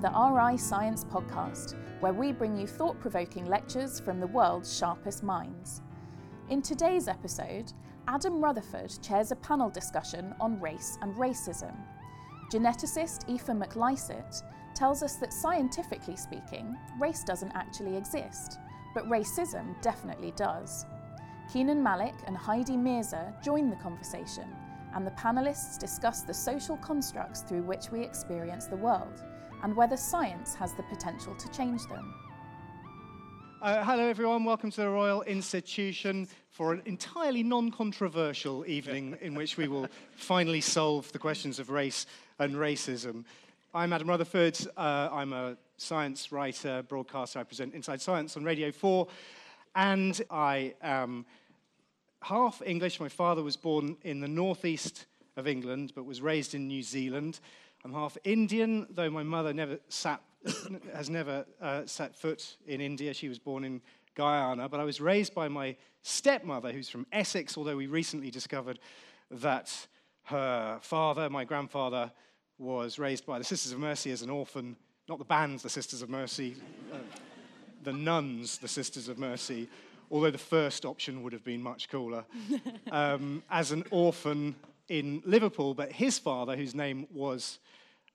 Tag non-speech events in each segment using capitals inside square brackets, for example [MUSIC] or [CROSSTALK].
the RI Science Podcast, where we bring you thought provoking lectures from the world's sharpest minds. In today's episode, Adam Rutherford chairs a panel discussion on race and racism. Geneticist Aoife McLysaght tells us that scientifically speaking, race doesn't actually exist, but racism definitely does. Kenan Malik and Heidi Mirza join the conversation, and the panelists discuss the social constructs through which we experience the world and whether science has the potential to change them. Uh, hello, everyone. Welcome to the Royal Institution for an entirely non controversial evening in which we will [LAUGHS] finally solve the questions of race and racism. I'm Adam Rutherford. Uh, I'm a science writer, broadcaster. I present Inside Science on Radio 4. And I am half English. My father was born in the northeast of England, but was raised in New Zealand. I'm half Indian, though my mother never sat, has never uh, set foot in India. She was born in Guyana, but I was raised by my stepmother, who's from Essex, although we recently discovered that her father, my grandfather, was raised by the Sisters of Mercy as an orphan, not the bands, the Sisters of Mercy, uh, the nuns, the Sisters of Mercy, although the first option would have been much cooler, [LAUGHS] um, as an orphan in Liverpool. But his father, whose name was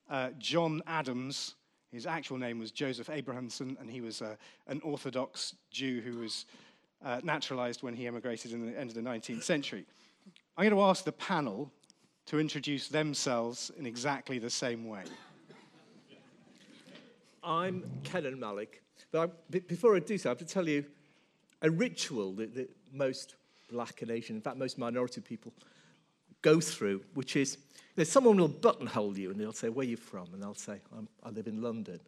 uh, John Adams, his actual name was Joseph Abrahamson, and he was uh, an Orthodox Jew who was uh, naturalized when he emigrated in the end of the 19th century. I'm going to ask the panel to introduce themselves in exactly the same way. I'm Kenan Malik. But I, before I do so, I have to tell you a ritual that, that most black and Asian, in fact, most minority people go through, which is you know, someone will buttonhole you and they'll say, Where are you from? And I'll say, i live in London.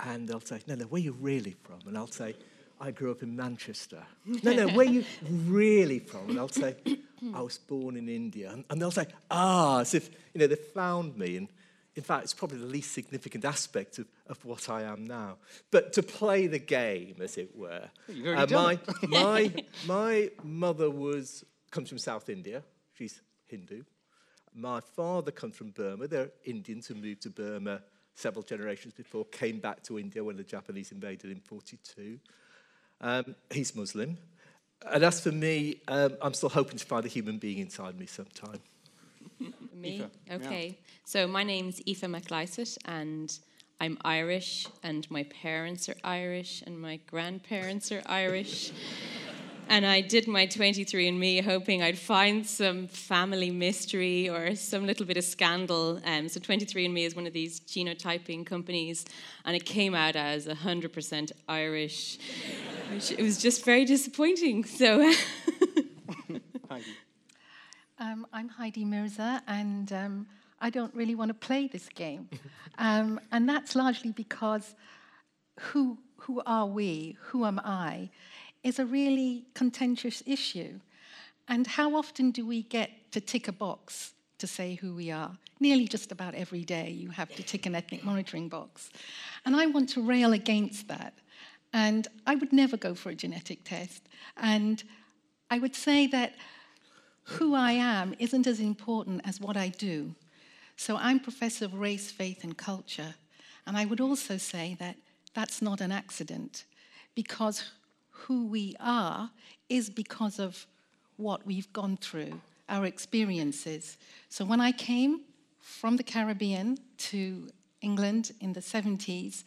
And they'll say, No, no, where are you really from? And I'll say, I grew up in Manchester. [LAUGHS] no, no, where are you really from? And I'll say, I was born in India. And, and they'll say, Ah, as if, you know, they found me. And in fact, it's probably the least significant aspect of, of what I am now. But to play the game, as it were, uh, my, [LAUGHS] my, my mother was, comes from South India. She's Hindu. My father comes from Burma. They're Indians who moved to Burma several generations before, came back to India when the Japanese invaded in 42. Um, he's Muslim. And as for me, um, I'm still hoping to find a human being inside me sometime. Me? Okay. Yeah. So my name's Aoife McLysaght, and I'm Irish, and my parents are Irish, and my grandparents are Irish. [LAUGHS] and I did my 23andMe hoping I'd find some family mystery or some little bit of scandal. Um, so 23andMe is one of these genotyping companies, and it came out as 100% Irish, which it was just very disappointing. So. [LAUGHS] um, I'm Heidi Mirza, and um, I don't really want to play this game. [LAUGHS] Um, and that's largely because who, who are we? Who am I? Is a really contentious issue. And how often do we get to tick a box to say who we are? Nearly just about every day you have to tick an ethnic monitoring box. And I want to rail against that. And I would never go for a genetic test. And I would say that who I am isn't as important as what I do. So I'm professor of race, faith, and culture. And I would also say that that's not an accident because who we are is because of what we've gone through, our experiences. So when I came from the Caribbean to England in the 70s,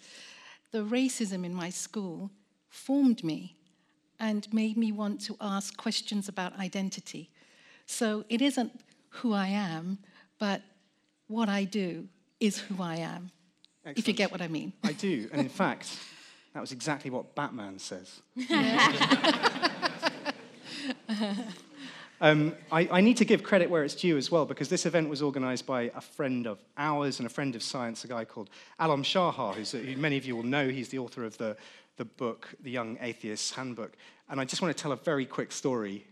the racism in my school formed me and made me want to ask questions about identity. So it isn't who I am, but what I do is who I am, Excellent. if you get what I mean. I do, and in [LAUGHS] fact, that was exactly what Batman says. [LAUGHS] um, I, I, need to give credit where it's due as well, because this event was organized by a friend of ours and a friend of science, a guy called Alom Shaha, who many of you will know. He's the author of the, the book, The Young Atheist's Handbook. And I just want to tell a very quick story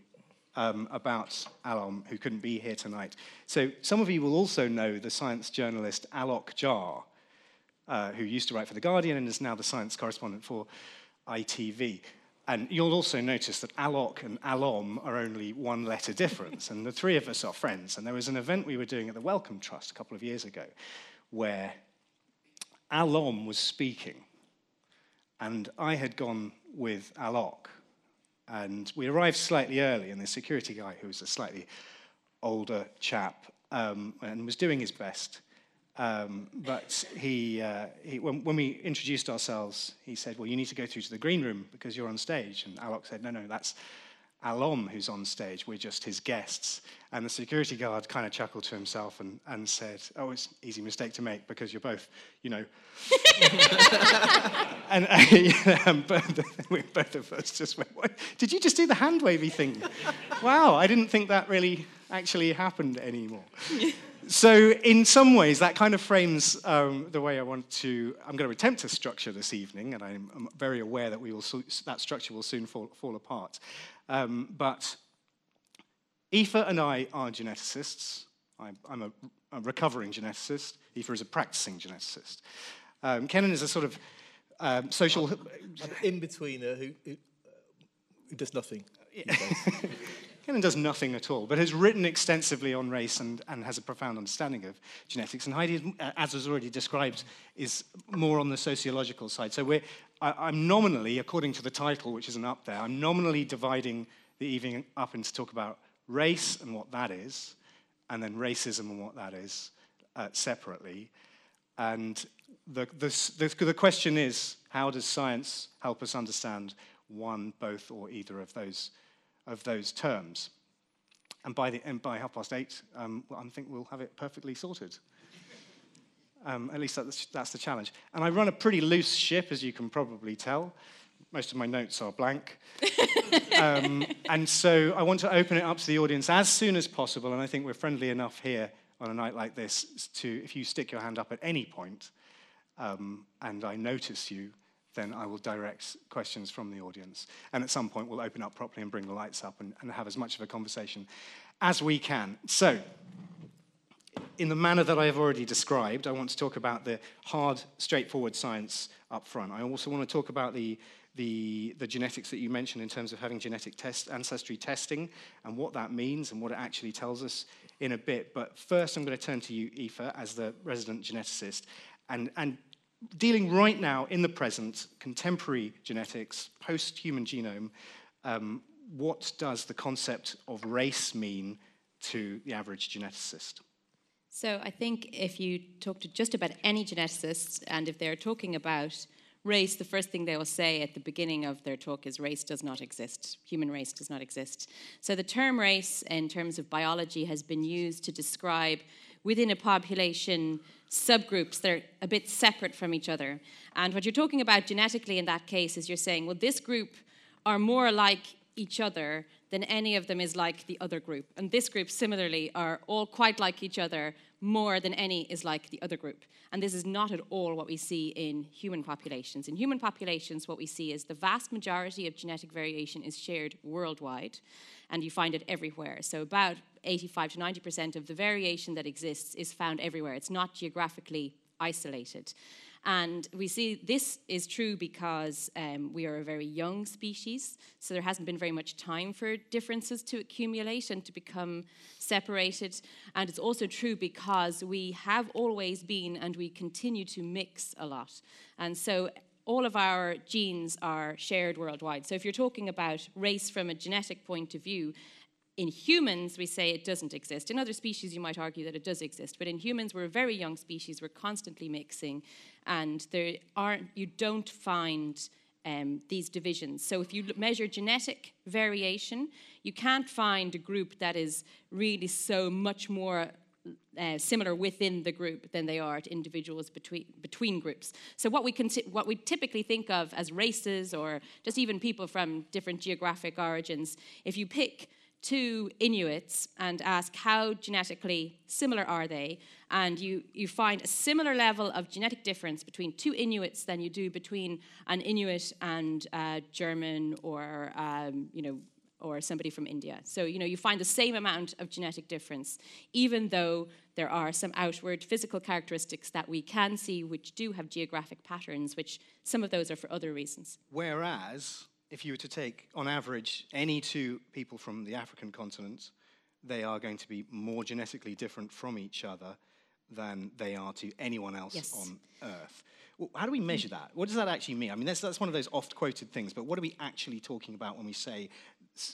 um, about Alom, who couldn't be here tonight. So, some of you will also know the science journalist Alok Jha, uh, who used to write for The Guardian and is now the science correspondent for ITV. And you'll also notice that Alok and Alom are only one letter difference, and the three of us are friends. And there was an event we were doing at the Wellcome Trust a couple of years ago where Alom was speaking, and I had gone with Alok, and we arrived slightly early, and the security guy, who was a slightly older chap um, and was doing his best, um, but he, uh, he when, when, we introduced ourselves, he said, Well, you need to go through to the green room because you're on stage. And Alok said, No, no, that's Alom who's on stage. We're just his guests. And the security guard kind of chuckled to himself and, and said, Oh, it's an easy mistake to make because you're both, you know. [LAUGHS] and uh, [LAUGHS] both, both of us just went, what? Did you just do the hand wavy thing? [LAUGHS] wow, I didn't think that really actually happened anymore so in some ways, that kind of frames um, the way I want to. I'm going to attempt to structure this evening, and I'm, I'm very aware that we will so, that structure will soon fall, fall apart. Um, but Aoife and I are geneticists. I'm, I'm a, a, recovering geneticist. Aoife is a practicing geneticist. Um, Kenan is a sort of um, social. I'm in betweener who, who, who does nothing. [LAUGHS] Kenan does nothing at all, but has written extensively on race and, and has a profound understanding of genetics. And Heidi, as was already described, is more on the sociological side. So we're, I, am nominally, according to the title, which isn't up there, I'm nominally dividing the evening up into talk about race and what that is, and then racism and what that is uh, separately. And the, the, the, the question is how does science help us understand one, both, or either of those? Of those terms. And by, the, and by half past eight, um, I think we'll have it perfectly sorted. Um, at least that's, that's the challenge. And I run a pretty loose ship, as you can probably tell. Most of my notes are blank. [LAUGHS] um, and so I want to open it up to the audience as soon as possible. And I think we're friendly enough here on a night like this to, if you stick your hand up at any point, um, and I notice you, then I will direct questions from the audience. And at some point, we'll open up properly and bring the lights up and, and have as much of a conversation as we can. So, in the manner that I have already described, I want to talk about the hard, straightforward science up front. I also want to talk about the, the, the genetics that you mentioned in terms of having genetic test, ancestry testing and what that means and what it actually tells us in a bit. But first, I'm going to turn to you, Aoife, as the resident geneticist, and, and dealing right now in the present, contemporary genetics, post human genome, um, what does the concept of race mean to the average geneticist? So, I think if you talk to just about any geneticist, and if they're talking about race, the first thing they will say at the beginning of their talk is race does not exist. Human race does not exist. So, the term race, in terms of biology, has been used to describe within a population subgroups that are a bit separate from each other. And what you're talking about genetically in that case is you're saying, well, this group are more like each other than any of them is like the other group. And this group, similarly, are all quite like each other more than any is like the other group. And this is not at all what we see in human populations. In human populations, what we see is the vast majority of genetic variation is shared worldwide and you find it everywhere. So about 85 to 90% of the variation that exists is found everywhere. It's not geographically isolated. And we see this is true because um, we are a very young species, so there hasn't been very much time for differences to accumulate and to become separated. And it's also true because we have always been and we continue to mix a lot. And so all of our genes are shared worldwide. So if you're talking about race from a genetic point of view, in humans, we say it doesn't exist. In other species, you might argue that it does exist. But in humans, we're a very young species. We're constantly mixing, and there aren't. You don't find um, these divisions. So if you measure genetic variation, you can't find a group that is really so much more uh, similar within the group than they are to individuals between between groups. So what we consi- what we typically think of as races or just even people from different geographic origins, if you pick two Inuits and ask how genetically similar are they, and you, you find a similar level of genetic difference between two Inuits than you do between an Inuit and a German or um, you know or somebody from India. So, you know, you find the same amount of genetic difference, even though there are some outward physical characteristics that we can see which do have geographic patterns, which some of those are for other reasons. Whereas, if you were to take, on average, any two people from the African continent, they are going to be more genetically different from each other than they are to anyone else yes. on Earth. Well, how do we measure that? What does that actually mean? I mean, that's, that's one of those oft quoted things, but what are we actually talking about when we say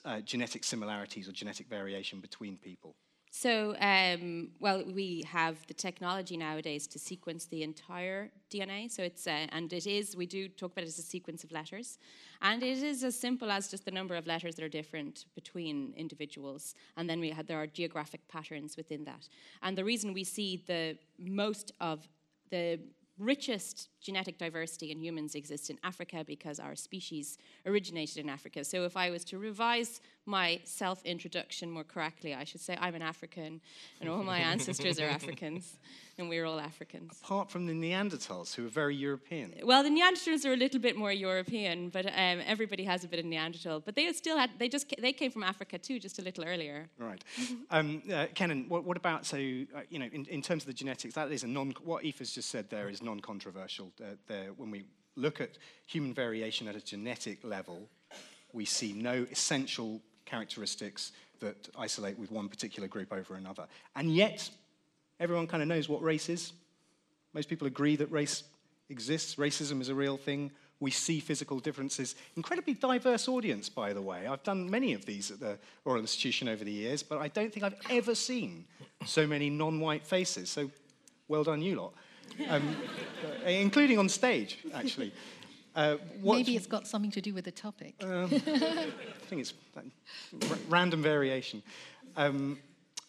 uh, genetic similarities or genetic variation between people? So, um, well, we have the technology nowadays to sequence the entire DNA. So it's uh, and it is we do talk about it as a sequence of letters, and it is as simple as just the number of letters that are different between individuals, and then we have there are geographic patterns within that. And the reason we see the most of the richest genetic diversity in humans exists in Africa because our species originated in Africa. So if I was to revise my self introduction more correctly, I should say I'm an African and all my ancestors are Africans [LAUGHS] and we're all Africans. Apart from the Neanderthals, who are very European. Well, the Neanderthals are a little bit more European, but um, everybody has a bit of Neanderthal. But they still had, they just, they came from Africa too, just a little earlier. Right. um, uh, Kenan, what, what, about, so, uh, you know, in, in, terms of the genetics, that is a non, what Aoife's just said there is non controversial. Uh, there, when we look at human variation at a genetic level, we see no essential characteristics that isolate with one particular group over another. And yet, everyone kind of knows what race is. Most people agree that race exists, racism is a real thing. We see physical differences. Incredibly diverse audience, by the way. I've done many of these at the Royal Institution over the years, but I don't think I've ever seen so many non white faces. So well done, you lot. Um, [LAUGHS] including on stage, actually. Uh, Maybe it's got something to do with the topic. Um, [LAUGHS] I think it's random variation. Um,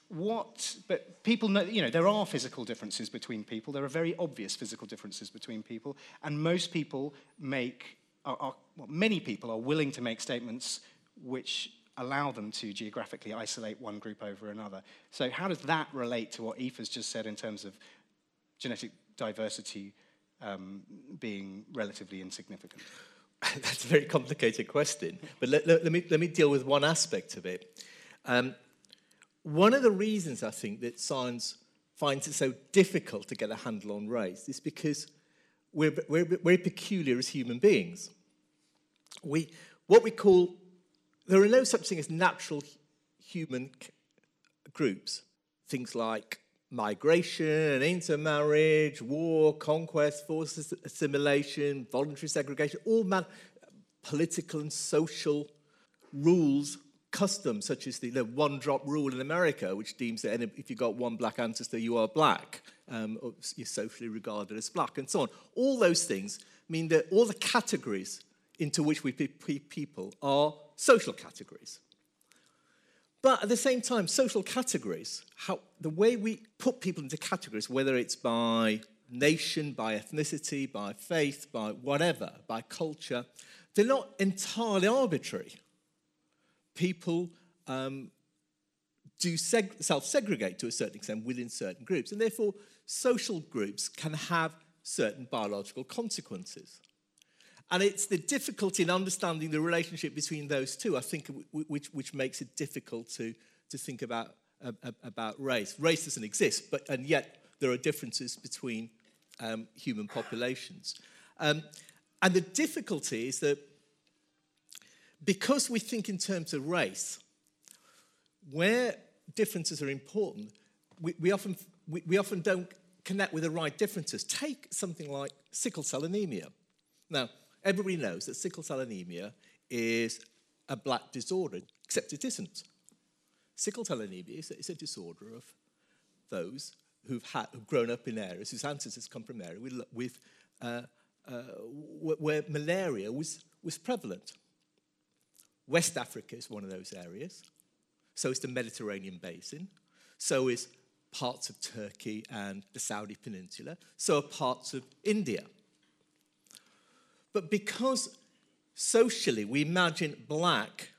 what, but people know, you know, there are physical differences between people. There are very obvious physical differences between people. And most people make, are, are, well, many people are willing to make statements which allow them to geographically isolate one group over another. So, how does that relate to what Aoife's just said in terms of genetic diversity um, being relatively insignificant? [LAUGHS] That's a very complicated question, but let, let, let, me, let me deal with one aspect of it. Um, one of the reasons I think that science finds it so difficult to get a handle on race is because we're, we're very peculiar as human beings. We, what we call, there are no such thing as natural human groups. Things like migration, intermarriage, war, conquest, forced assimilation, voluntary segregation, all man, political and social rules, customs, such as the, the one drop rule in America, which deems that if you've got one black ancestor, you are black, um, you're socially regarded as black, and so on. All those things mean that all the categories into which we people are social categories. But at the same time, social categories, how, the way we put people into categories, whether it's by nation, by ethnicity, by faith, by whatever, by culture, they're not entirely arbitrary. People um, do seg- self segregate to a certain extent within certain groups, and therefore, social groups can have certain biological consequences. And it's the difficulty in understanding the relationship between those two, I think, which, which makes it difficult to, to think about, uh, about race. Race doesn't exist, but, and yet there are differences between um, human populations. Um, and the difficulty is that because we think in terms of race, where differences are important, we, we often, we, we often don't connect with the right differences. Take something like sickle cell anemia. Now, Everybody knows that sickle cell anemia is a black disorder, except it isn't. Sickle cell anemia is a, is a disorder of those who've, had, who've grown up in areas whose ancestors come from areas with, with uh, uh, where malaria was, was prevalent. West Africa is one of those areas. So is the Mediterranean basin. So is parts of Turkey and the Saudi Peninsula. So are parts of India. But because socially we imagine black,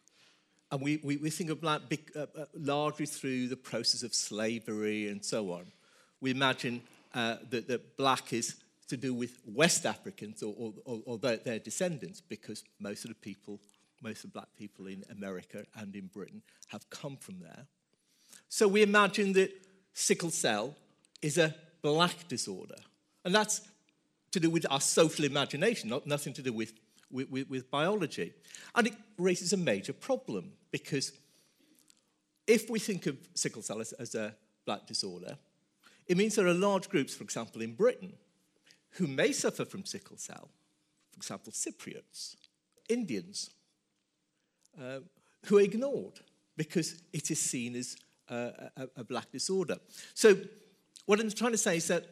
and we, we, we think of black big, uh, uh, largely through the process of slavery and so on, we imagine uh, that, that black is to do with West Africans or, or, or, their, their descendants, because most of the people, most of black people in America and in Britain have come from there. So we imagine that sickle cell is a black disorder. And that's to do with our social imagination, not, nothing to do with, with, with biology. And it raises a major problem because if we think of sickle cell as, as a black disorder, it means there are large groups, for example, in Britain, who may suffer from sickle cell, for example, Cypriots, Indians, uh, who are ignored because it is seen as uh, a, a, black disorder. So, what I'm trying to say is that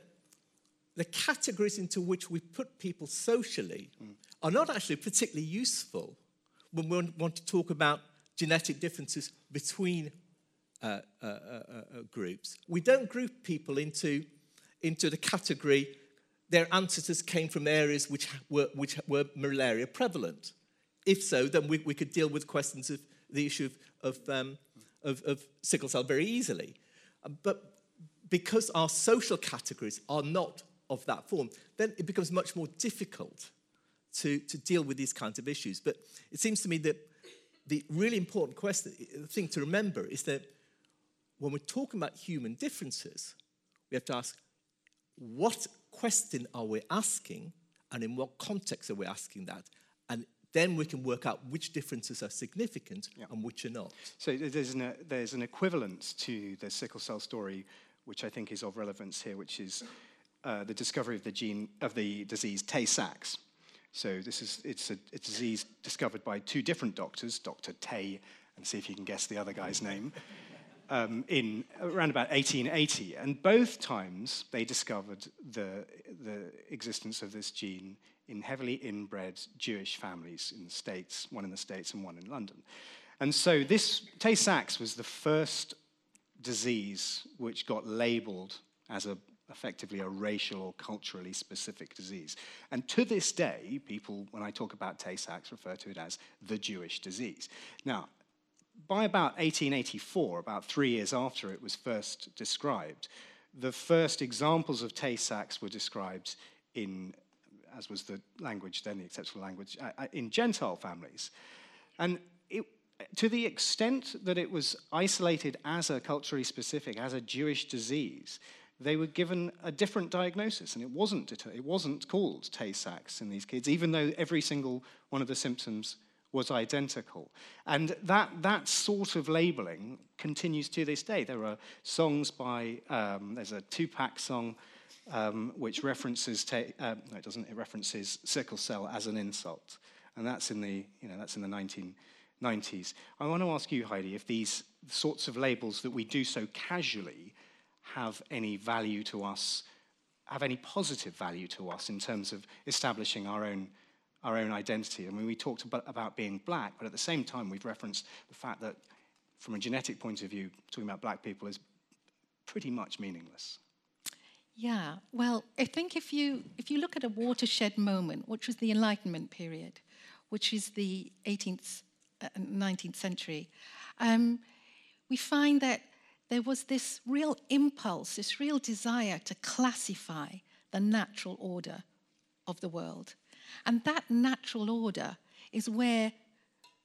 the categories into which we put people socially mm. are not actually particularly useful when we want to talk about genetic differences between uh, uh, uh, uh, groups. We don't group people into, into the category their ancestors came from areas which were, which were malaria prevalent. If so, then we, we could deal with questions of the issue of, of, um, of, of sickle cell very easily. But because our social categories are not of that form, then it becomes much more difficult to, to deal with these kinds of issues. But it seems to me that the really important question, the thing to remember is that when we're talking about human differences, we have to ask what question are we asking and in what context are we asking that? And then we can work out which differences are significant yeah. and which are not. So there's an, there's an equivalent to the sickle cell story, which I think is of relevance here, which is uh, the discovery of the gene of the disease Tay-Sachs. So this is it's a, a disease discovered by two different doctors, Dr. Tay, and see if you can guess the other guy's name, um, in around about 1880. And both times they discovered the, the existence of this gene in heavily inbred Jewish families in the States, one in the States and one in London. And so this Tay-Sachs was the first disease which got labeled as a effectively a racial or culturally specific disease. And to this day, people, when I talk about Tay-Sachs, refer to it as the Jewish disease. Now, by about 1884, about three years after it was first described, the first examples of Tay-Sachs were described in, as was the language then, the acceptable language, uh, uh in Gentile families. And it, to the extent that it was isolated as a culturally specific, as a Jewish disease, they were given a different diagnosis, and it wasn't, it wasn't called Tay-Sachs in these kids, even though every single one of the symptoms was identical. And that, that sort of labeling continues to this day. There are songs by, um, there's a Tupac song um, which references, ta- uh, no, it doesn't, it references sickle cell as an insult. And that's in the, you know, that's in the 1990s. I want to ask you, Heidi, if these sorts of labels that we do so casually have any value to us, have any positive value to us in terms of establishing our own, our own identity. I mean, we talked about, about being black, but at the same time, we've referenced the fact that from a genetic point of view, talking about black people is pretty much meaningless. Yeah, well, I think if you, if you look at a watershed moment, which was the Enlightenment period, which is the 18th, uh, 19th century, um, we find that there was this real impulse, this real desire to classify the natural order of the world. And that natural order is where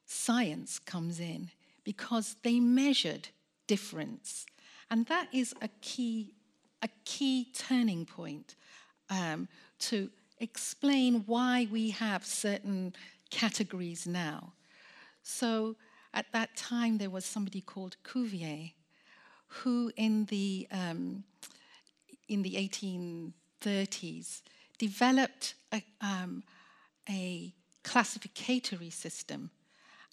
science comes in because they measured difference. And that is a key, a key turning point um, to explain why we have certain categories now. So at that time, there was somebody called Cuvier who in the, um, in the 1830s developed a, um, a classificatory system.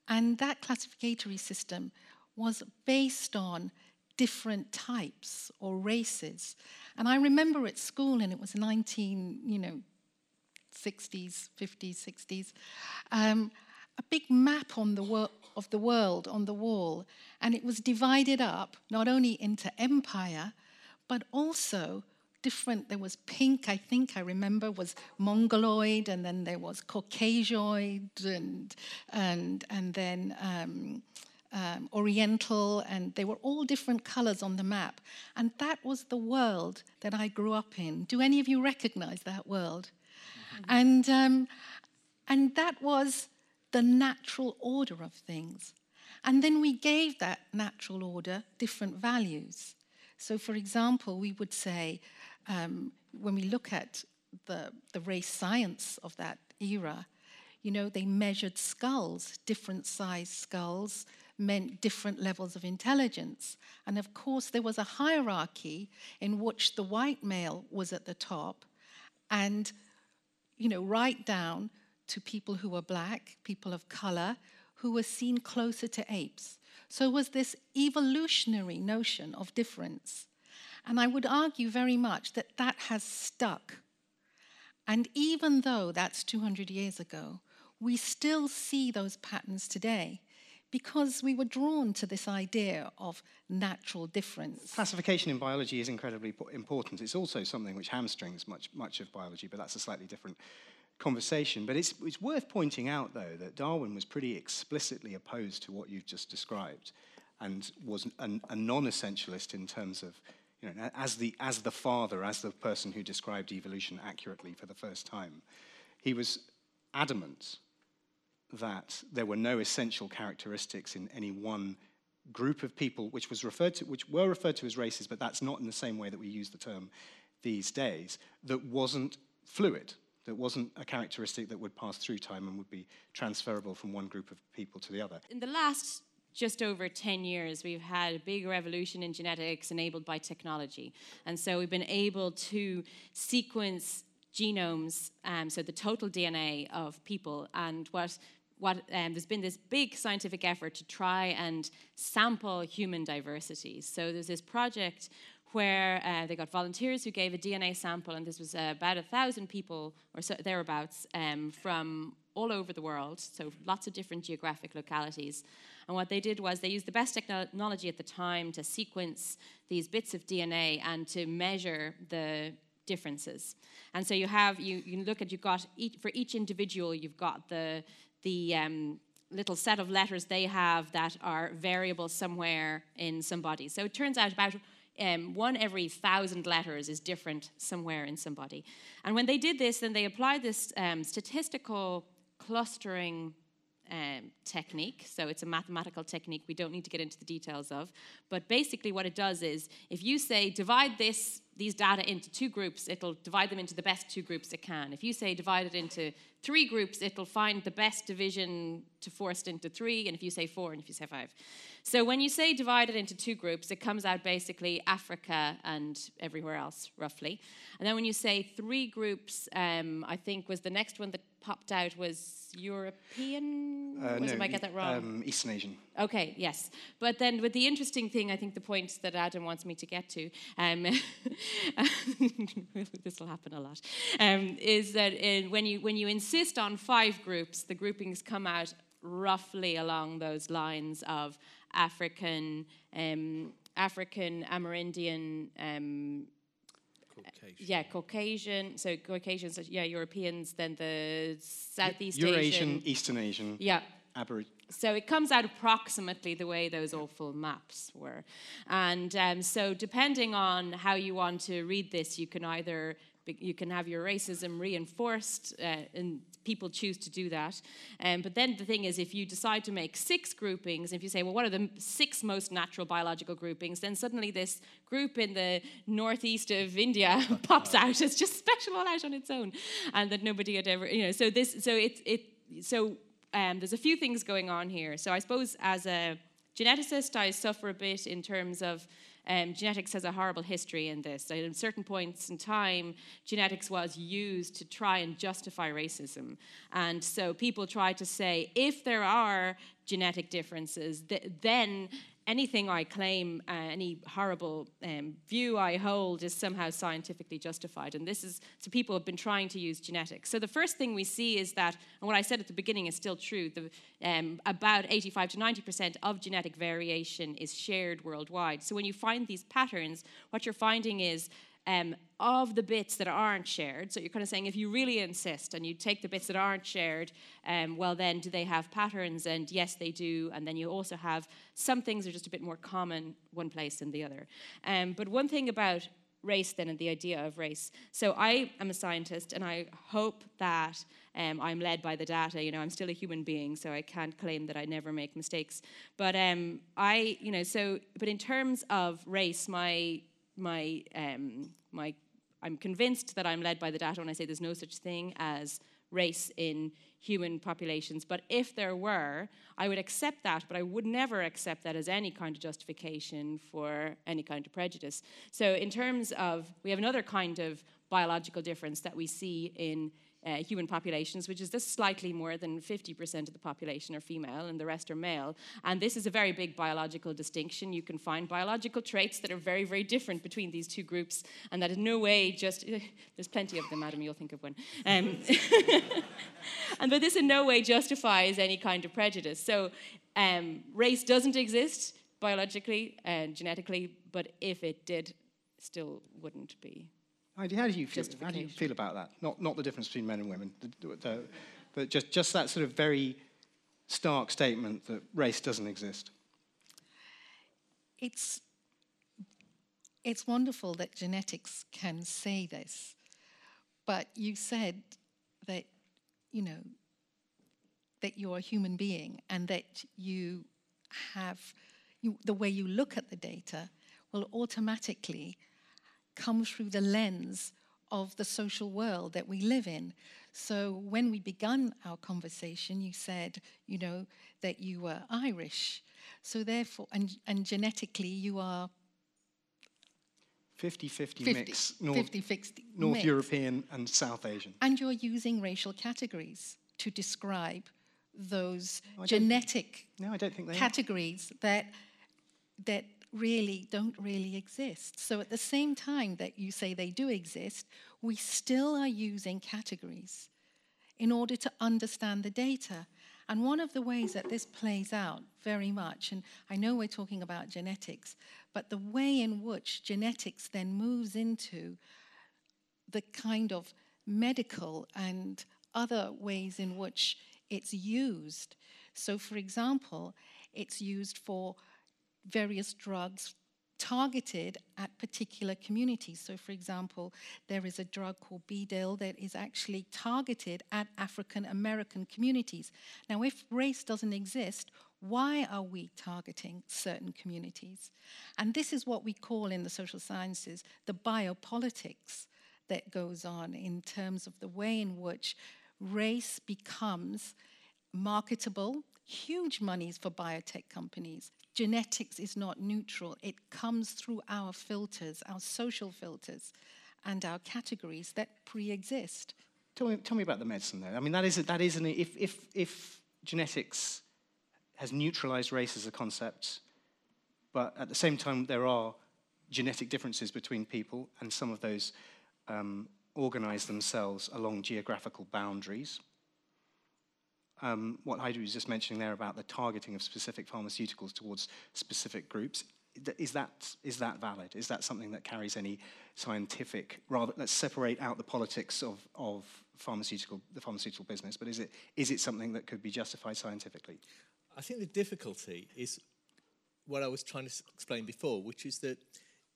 And that classificatory system was based on different types or races. And I remember at school, and it was 19, you know, 60s, 50s, 60s, um, a big map on the wor- of the world on the wall, and it was divided up not only into empire, but also different. There was pink, I think I remember, was Mongoloid, and then there was Caucasoid, and and and then. Um, um, Oriental, and they were all different colors on the map. And that was the world that I grew up in. Do any of you recognize that world? Mm-hmm. And, um, and that was the natural order of things. And then we gave that natural order different values. So, for example, we would say, um, when we look at the, the race science of that era, you know, they measured skulls, different sized skulls, meant different levels of intelligence. And of course, there was a hierarchy in which the white male was at the top, and you know, right down to people who were black, people of color, who were seen closer to apes. So was this evolutionary notion of difference. And I would argue very much that that has stuck. And even though that's 200 years ago, we still see those patterns today because we were drawn to this idea of natural difference. Classification in biology is incredibly important. It's also something which hamstrings much, much of biology, but that's a slightly different conversation. But it's, it's worth pointing out, though, that Darwin was pretty explicitly opposed to what you've just described and was an, a non essentialist in terms of, you know, as the, as the father, as the person who described evolution accurately for the first time. He was adamant that there were no essential characteristics in any one group of people, which was referred to, which were referred to as races, but that's not in the same way that we use the term these days, that wasn't fluid that wasn't a characteristic that would pass through time and would be transferable from one group of people to the other. In the last just over 10 years, we've had a big revolution in genetics enabled by technology. And so we've been able to sequence genomes, um, so the total DNA of people. And what, what um, there's been this big scientific effort to try and sample human diversity. So there's this project where uh, they got volunteers who gave a DNA sample, and this was uh, about a thousand people or so, thereabouts um, from all over the world, so lots of different geographic localities. And what they did was they used the best technology at the time to sequence these bits of DNA and to measure the differences. And so you have you you look at you've got each, for each individual you've got the the um, little set of letters they have that are variable somewhere in somebody. So it turns out about um, one every thousand letters is different somewhere in somebody. And when they did this, then they applied this um, statistical clustering um, technique. So it's a mathematical technique we don't need to get into the details of. But basically, what it does is if you say divide this these data into two groups, it'll divide them into the best two groups it can. If you say divide it into three groups, it'll find the best division to force it into three, and if you say four, and if you say five. So when you say divided into two groups, it comes out basically Africa and everywhere else, roughly. And then when you say three groups, um, I think was the next one that popped out was European. Uh, no, I get that wrong? Um, Eastern Asian. Okay, yes. But then, with the interesting thing, I think the point that Adam wants me to get to, um, [LAUGHS] this will happen a lot, um, is that in, when you when you insist on five groups, the groupings come out roughly along those lines of African, um, African, Amerindian. Um, Caucasian. Yeah, Caucasian. So Caucasians, yeah, Europeans. Then the Southeast Eurasian, Asian, Eastern Asian. Yeah. Aboriginal. So it comes out approximately the way those awful maps were, and um, so depending on how you want to read this, you can either you can have your racism reinforced, uh, and people choose to do that. Um, but then the thing is, if you decide to make six groupings, if you say, well, what are the six most natural biological groupings, then suddenly this group in the northeast of India [LAUGHS] pops out. It's just special all out on its own, and that nobody had ever, you know. So this, so it, it, so um, there's a few things going on here. So I suppose as a geneticist, I suffer a bit in terms of um, genetics has a horrible history in this. At certain points in time, genetics was used to try and justify racism. And so people try to say if there are genetic differences, th- then anything I claim, uh, any horrible um, view I hold is somehow scientifically justified. And this is, so people have been trying to use genetics. So the first thing we see is that, and what I said at the beginning is still true, the, um, about 85 to 90% of genetic variation is shared worldwide. So when you find these patterns, what you're finding is um, of the bits that aren't shared. So you're kind of saying if you really insist and you take the bits that aren't shared, um, well, then do they have patterns? And yes, they do. And then you also have some things are just a bit more common one place than the other. Um, but one thing about race then and the idea of race. So I am a scientist and I hope that um, I'm led by the data. You know, I'm still a human being, so I can't claim that I never make mistakes. But um, I, you know, so but in terms of race, my my, um, my, I'm convinced that I'm led by the data when I say there's no such thing as race in human populations. But if there were, I would accept that, but I would never accept that as any kind of justification for any kind of prejudice. So, in terms of, we have another kind of biological difference that we see in uh, human populations, which is just slightly more than 50% of the population are female and the rest are male. And this is a very big biological distinction. You can find biological traits that are very, very different between these two groups, and that in no way just, [LAUGHS] there's plenty of them, Adam, you'll think of one. Um, [LAUGHS] and but this in no way justifies any kind of prejudice. So um, race doesn't exist biologically and genetically, but if it did, still wouldn't be how do you feel, how do you feel about that? Not, not the difference between men and women, the, the, but just, just that sort of very stark statement that race doesn't exist. It's, it's wonderful that genetics can say this, but you said that, you know, that you're a human being and that you have, you, the way you look at the data will automatically come through the lens of the social world that we live in. So when we began our conversation, you said, you know, that you were Irish. So therefore, and, and genetically, you are 50 50 mix, North, 50, 50 North mix. European and South Asian. And you're using racial categories to describe those no, genetic no, I don't think categories that, that really don't really exist. So at the same time that you say they do exist, we still are using categories in order to understand the data. And one of the ways that this plays out very much, and I know we're talking about genetics, but the way in which genetics then moves into the kind of medical and other ways in which it's used. So, for example, it's used for various drugs targeted at particular communities. So, for example, there is a drug called BiDil that is actually targeted at African American communities. Now, if race doesn't exist, why are we targeting certain communities? And this is what we call in the social sciences the biopolitics that goes on in terms of the way in which race becomes marketable, huge monies for biotech companies, genetics is not neutral. It comes through our filters, our social filters, and our categories that pre exist. Tell me, tell me about the medicine, though. I mean, that is, that is an, if, if, if genetics has neutralized race as a concept, but at the same time, there are genetic differences between people, and some of those um, organize themselves along geographical boundaries um, what Heidi was just mentioning there about the targeting of specific pharmaceuticals towards specific groups, is that, is that valid? Is that something that carries any scientific, rather, let's separate out the politics of, of pharmaceutical, the pharmaceutical business, but is it, is it something that could be justified scientifically? I think the difficulty is what I was trying to explain before, which is that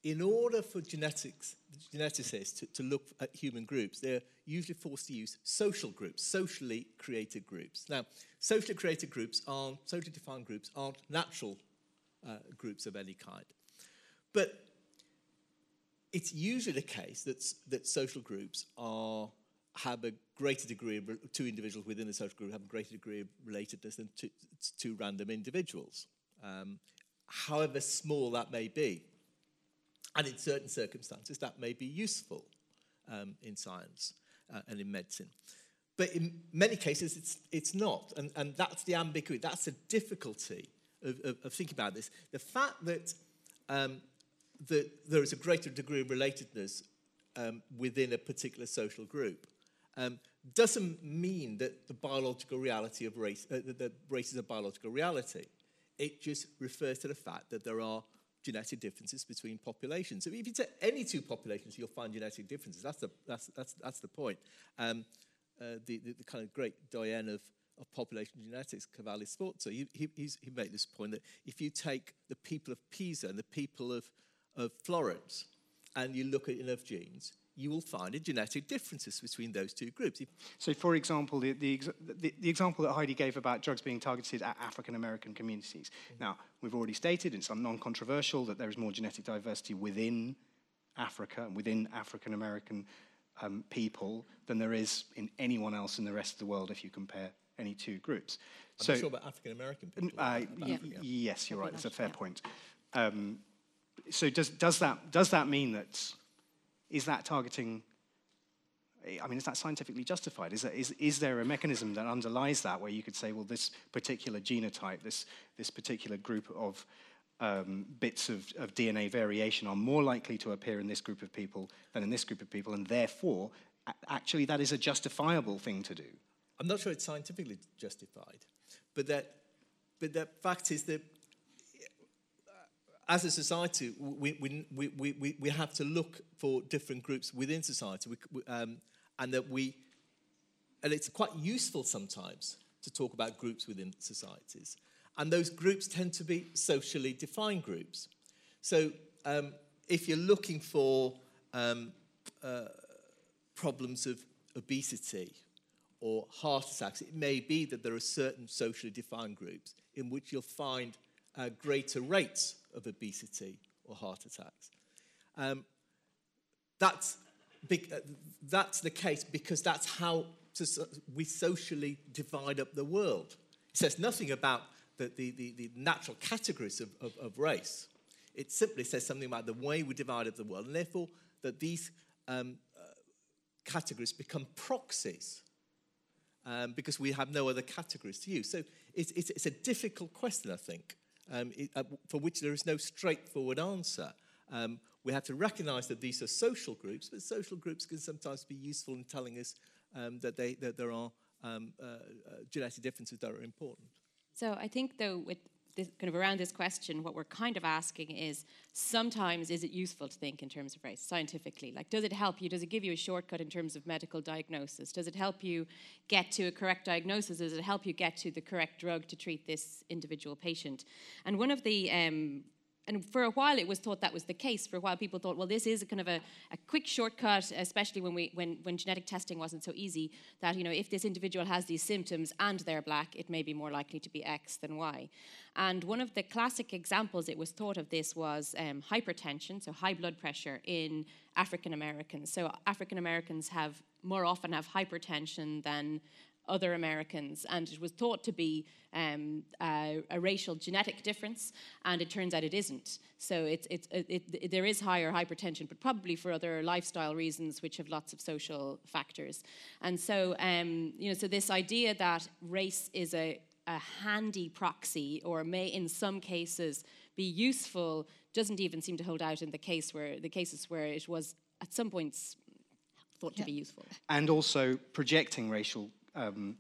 in order for genetics, geneticists to, to look at human groups, they're usually forced to use social groups, socially created groups. Now, socially created groups aren't, socially defined groups aren't natural uh, groups of any kind. But it's usually the case that, that social groups are, have a greater degree of, two individuals within a social group have a greater degree of relatedness than two, two random individuals, um, however small that may be. And in certain circumstances, that may be useful um, in science uh, and in medicine. But in many cases, it's, it's not. And, and that's the ambiguity, that's the difficulty of, of, of thinking about this. The fact that, um, that there is a greater degree of relatedness um, within a particular social group um, doesn't mean that the biological reality of race, uh, that race is a biological reality. It just refers to the fact that there are genetic differences between populations. So if you take any two populations, you'll find genetic differences. That's the, that's, that's, that's the point. Um, uh, the, the, the, kind of great doyen of, of population genetics, Cavalli Sforza, he, he, he made this point that if you take the people of Pisa and the people of, of Florence and you look at enough genes, you will find genetic differences between those two groups. So, for example, the, the, the, the, example that Heidi gave about drugs being targeted at African American communities. Mm-hmm. Now, we've already stated, and it's non controversial, that there is more genetic diversity within Africa and within African American um, people than there is in anyone else in the rest of the world if you compare any two groups. I'm so, sure about African American people. Uh, y- yes, you're right. That's a fair point. Um, so does, does, that, does that mean that, is that targeting, I mean, is that scientifically justified? Is, that, is, is there a mechanism that underlies that where you could say, well, this particular genotype, this, this particular group of um, bits of, of DNA variation are more likely to appear in this group of people than in this group of people, and therefore, actually, that is a justifiable thing to do? I'm not sure it's scientifically justified, but that, but the fact is that as a society, we, we, we, we, we have to look for different groups within society, we, um, and that we, and it's quite useful sometimes to talk about groups within societies, and those groups tend to be socially defined groups. So, um, if you're looking for um, uh, problems of obesity or heart attacks, it may be that there are certain socially defined groups in which you'll find uh, greater rates of obesity or heart attacks. Um, that's, big, uh, that's the case because that's how to, we socially divide up the world. It says nothing about the, the, the, the natural categories of, of, of, race. It simply says something about the way we divide up the world, and therefore that these um, uh, categories become proxies um, because we have no other categories to use. So it's, it's, it's a difficult question, I think um, it, uh, for which there is no straightforward answer. Um, we have to recognize that these are social groups, but social groups can sometimes be useful in telling us um, that, they, that there are um, uh, uh, genetic differences that are important. So I think, though, with this, kind of around this question, what we're kind of asking is sometimes is it useful to think in terms of race scientifically? Like, does it help you? Does it give you a shortcut in terms of medical diagnosis? Does it help you get to a correct diagnosis? Does it help you get to the correct drug to treat this individual patient? And one of the um, and for a while it was thought that was the case. For a while people thought, well, this is a kind of a, a quick shortcut, especially when, we, when, when genetic testing wasn't so easy, that, you know, if this individual has these symptoms and they're black, it may be more likely to be X than Y. And one of the classic examples it was thought of this was um, hypertension, so high blood pressure in African Americans. So African Americans have more often have hypertension than other Americans, and it was thought to be um, a, a, racial genetic difference, and it turns out it isn't. So it's, it's, it, it, there is higher hypertension, but probably for other lifestyle reasons, which have lots of social factors. And so, um, you know, so this idea that race is a, a handy proxy, or may in some cases be useful, doesn't even seem to hold out in the case where the cases where it was at some points thought yeah. to be useful. And also projecting racial um,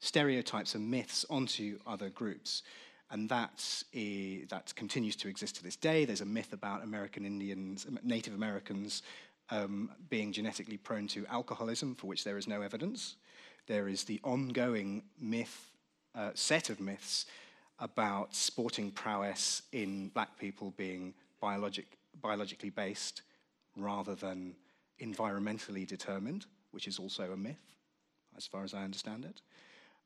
stereotypes and myths onto other groups. And that, is, that continues to exist to this day. There's a myth about American Indians, Native Americans um, being genetically prone to alcoholism, for which there is no evidence. There is the ongoing myth, uh, set of myths about sporting prowess in black people being biologic, biologically based rather than environmentally determined, which is also a myth as far as I understand it.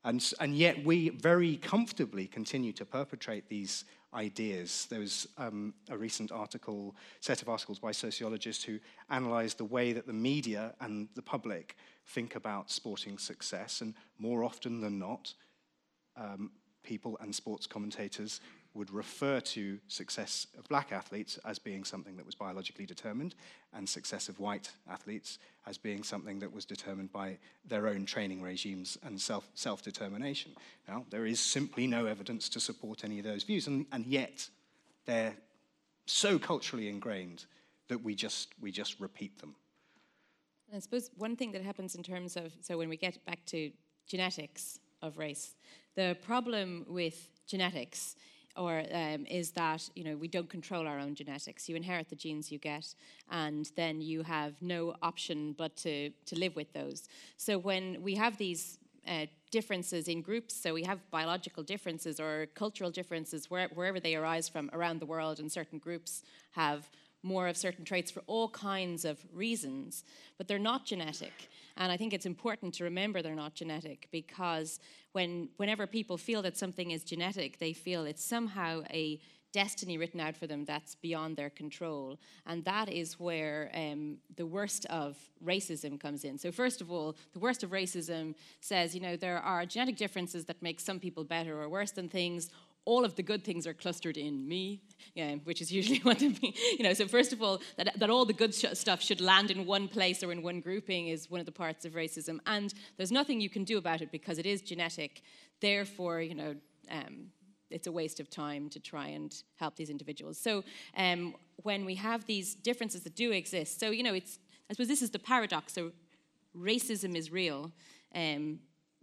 And, and yet we very comfortably continue to perpetrate these ideas. There was um, a recent article, set of articles by sociologists who analyzed the way that the media and the public think about sporting success. And more often than not, um, people and sports commentators would refer to success of black athletes as being something that was biologically determined and success of white athletes as being something that was determined by their own training regimes and self, self-determination. Now, there is simply no evidence to support any of those views, and, and yet they're so culturally ingrained that we just, we just repeat them. I suppose one thing that happens in terms of, so when we get back to genetics of race, the problem with genetics or um, is that you know we don't control our own genetics. You inherit the genes you get, and then you have no option but to to live with those. So when we have these uh, differences in groups, so we have biological differences or cultural differences where, wherever they arise from around the world, and certain groups have more of certain traits for all kinds of reasons, but they're not genetic. And I think it's important to remember they're not genetic because when, whenever people feel that something is genetic, they feel it's somehow a destiny written out for them that's beyond their control. And that is where um, the worst of racism comes in. So, first of all, the worst of racism says, you know, there are genetic differences that make some people better or worse than things. All of the good things are clustered in me, yeah, which is usually [LAUGHS] what mean. You know, so first of all, that, that all the good sh- stuff should land in one place or in one grouping is one of the parts of racism. And there's nothing you can do about it because it is genetic. Therefore, you know, um, it's a waste of time to try and help these individuals. So um, when we have these differences that do exist, so you know, it's I suppose this is the paradox. So racism is real, um,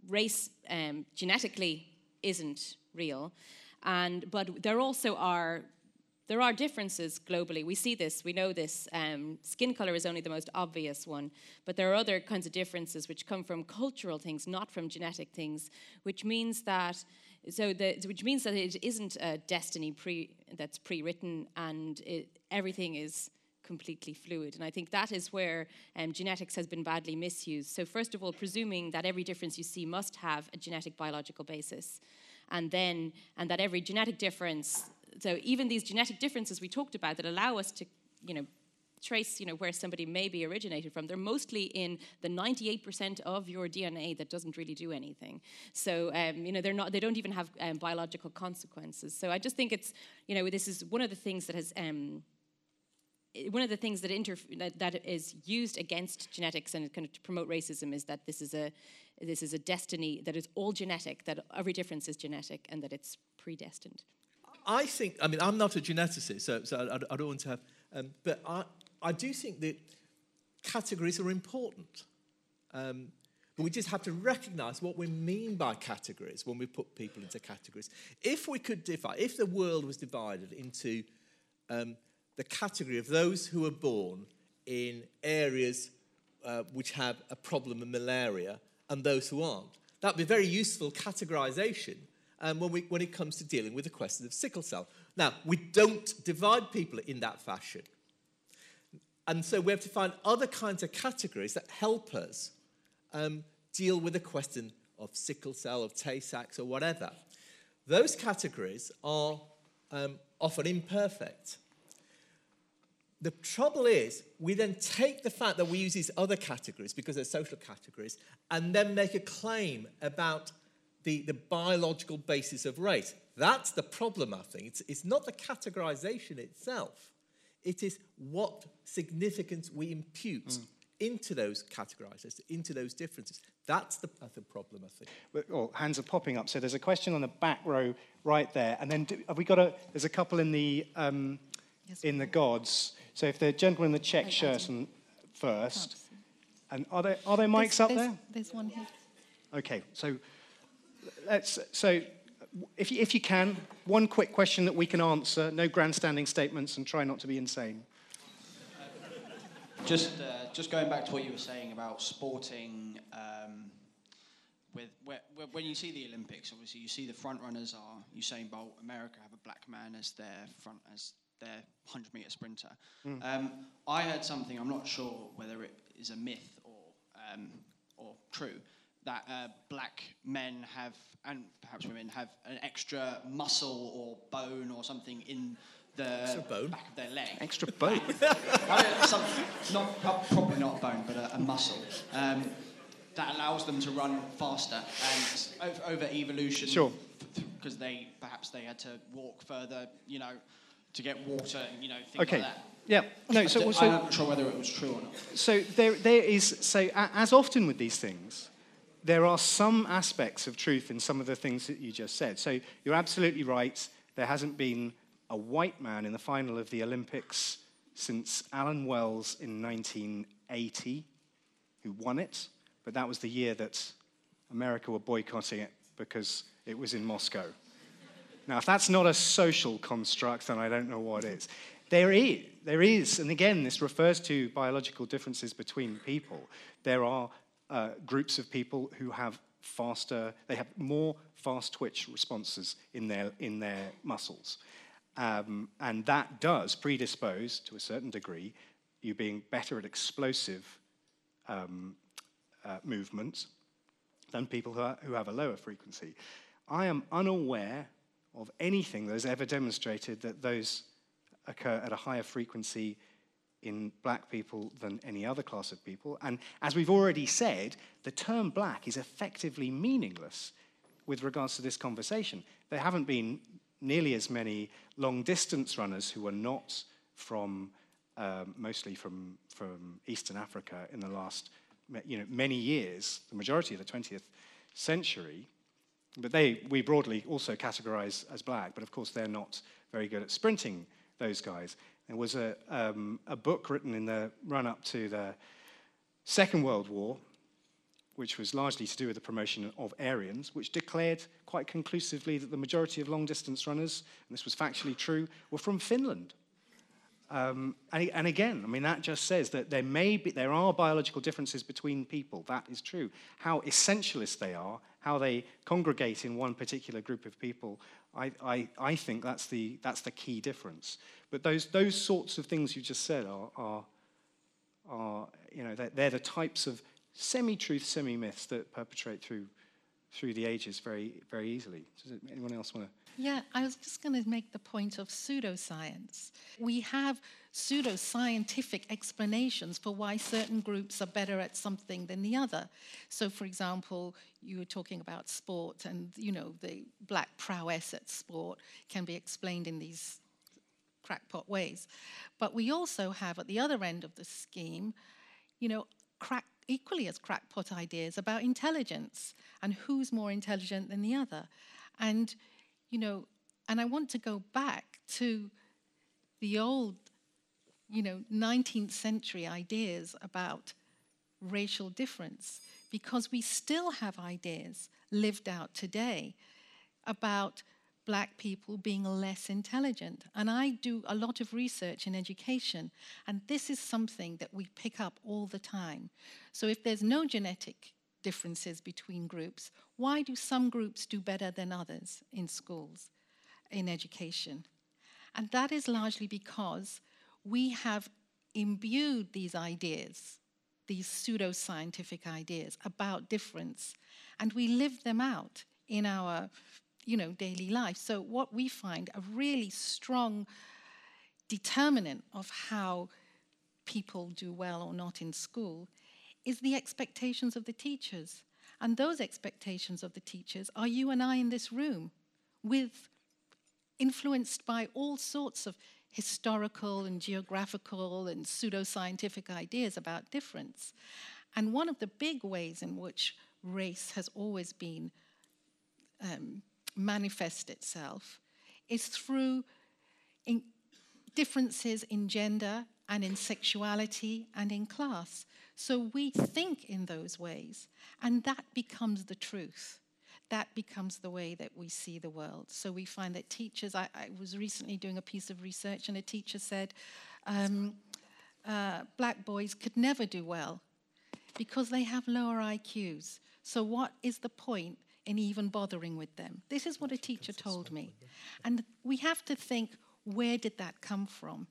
race um, genetically isn't real, and but there also are there are differences globally. We see this, we know this. Um, skin color is only the most obvious one, but there are other kinds of differences which come from cultural things, not from genetic things, which means that so the, which means that it isn't a destiny pre, that's pre-written and it, everything is completely fluid. And I think that is where um, genetics has been badly misused. So first of all, presuming that every difference you see must have a genetic biological basis, and then and that every genetic difference. So even these genetic differences we talked about that allow us to, you know, trace you know, where somebody may be originated from, they're mostly in the 98% of your DNA that doesn't really do anything. So, um, you know, they're not, they don't even have um, biological consequences. So I just think it's, you know, this is one of the things that has, um, one of the things that, that, that is used against genetics and kind of to promote racism is that this is a this is a destiny that is all genetic, that every difference is genetic, and that it's predestined. I think, I mean, I'm not a geneticist, so, so I, I don't want to have, um, but I, I do think that categories are important. Um, but we just have to recognize what we mean by categories when we put people into categories. If we could divide, if the world was divided into um, the category of those who are born in areas uh, which have a problem of malaria and those who aren't, that'd be very useful categorization um, when, we, when it comes to dealing with the question of sickle cell. Now, we don't divide people in that fashion. And so we have to find other kinds of categories that help us um, deal with the question of sickle cell, of Tay Sachs, or whatever. Those categories are um, often imperfect. The trouble is, we then take the fact that we use these other categories because they're social categories and then make a claim about the, the biological basis of race. That's the problem, I think. It's, it's not the categorization itself it is what significance we impute mm. into those categorizers, into those differences. That's the, that's the problem, I think. Well, oh, hands are popping up. So there's a question on the back row right there. And then do, have we got a, there's a couple in the, um, yes, in the gods. So if the gentleman in the check shirt and first. And are there, are there mics there's, up there's, there? There's one here. Okay, so let's, so if you, if you can, one quick question that we can answer, no grandstanding statements, and try not to be insane. Just, uh, just going back to what you were saying about sporting, um, with where, when you see the Olympics, obviously you see the front runners are Usain Bolt. America have a black man as their front as their 100 meter sprinter. Mm. Um, I heard something. I'm not sure whether it is a myth or um, or true that uh, black men have, and perhaps women have, an extra muscle or bone or something in the back of their leg. Extra bone? [LAUGHS] some, not, probably not a bone, but a, a muscle. Um, that allows them to run faster and over, over evolution. Sure. Because they perhaps they had to walk further, you know, to get water, you know, things okay. like that. Yeah, no. So, so, I'm not sure whether it was true or not. So there, there is. So as often with these things, there are some aspects of truth in some of the things that you just said. So you're absolutely right. There hasn't been a white man in the final of the Olympics since Allan Wells in 1980, who won it. But that was the year that America were boycotting it because it was in Moscow. Now, if that's not a social construct, then I don't know what is. There is, there is, and again, this refers to biological differences between people. There are uh, groups of people who have faster, they have more fast twitch responses in their, in their muscles. Um, and that does predispose, to a certain degree, you being better at explosive um, uh, movements than people who, are, who have a lower frequency. I am unaware of anything that has ever demonstrated that those occur at a higher frequency in black people than any other class of people. And as we've already said, the term black is effectively meaningless with regards to this conversation. There haven't been nearly as many long distance runners who are not from, um, mostly from, from Eastern Africa in the last you know, many years, the majority of the 20th century. But they, we broadly also categorize as black, but of course they're not very good at sprinting, those guys. There was a, um, a book written in the run up to the Second World War, which was largely to do with the promotion of Aryans, which declared quite conclusively that the majority of long distance runners, and this was factually true, were from Finland. Um, and, and, again, I mean, that just says that there may be, there are biological differences between people. That is true. How essentialist they are, how they congregate in one particular group of people, I, I, I think that's the, that's the key difference. But those, those sorts of things you just said are, are, are you know, they're, they're the types of semi-truth, semi-myths that perpetrate through, through the ages very, very easily. Does anyone else want to? Yeah, I was just going to make the point of pseudoscience. We have pseudoscientific explanations for why certain groups are better at something than the other. So, for example, you were talking about sport, and you know the black prowess at sport can be explained in these crackpot ways. But we also have at the other end of the scheme, you know, crack equally as crackpot ideas about intelligence and who's more intelligent than the other. And, you know, and I want to go back to the old, you know, 19th century ideas about racial difference because we still have ideas lived out today about black people being less intelligent. And I do a lot of research in education, and this is something that we pick up all the time. So if there's no genetic differences between groups, why do some groups do better than others in schools, in education? And that is largely because we have imbued these ideas, these pseudoscientific ideas about difference, and we live them out in our you know, daily life. So what we find a really strong determinant of how people do well or not in school is the expectations of the teachers. And those expectations of the teachers are you and I in this room with influenced by all sorts of historical and geographical and pseudoscientific ideas about difference. And one of the big ways in which race has always been um, manifest itself is through in differences in gender and in sexuality and in class. So we think in those ways, and that becomes the truth. That becomes the way that we see the world. So we find that teachers, I, I was recently doing a piece of research, and a teacher said um, uh, black boys could never do well because they have lower IQs. So, what is the point in even bothering with them. This is what a teacher told me. And we have to think where did that come from?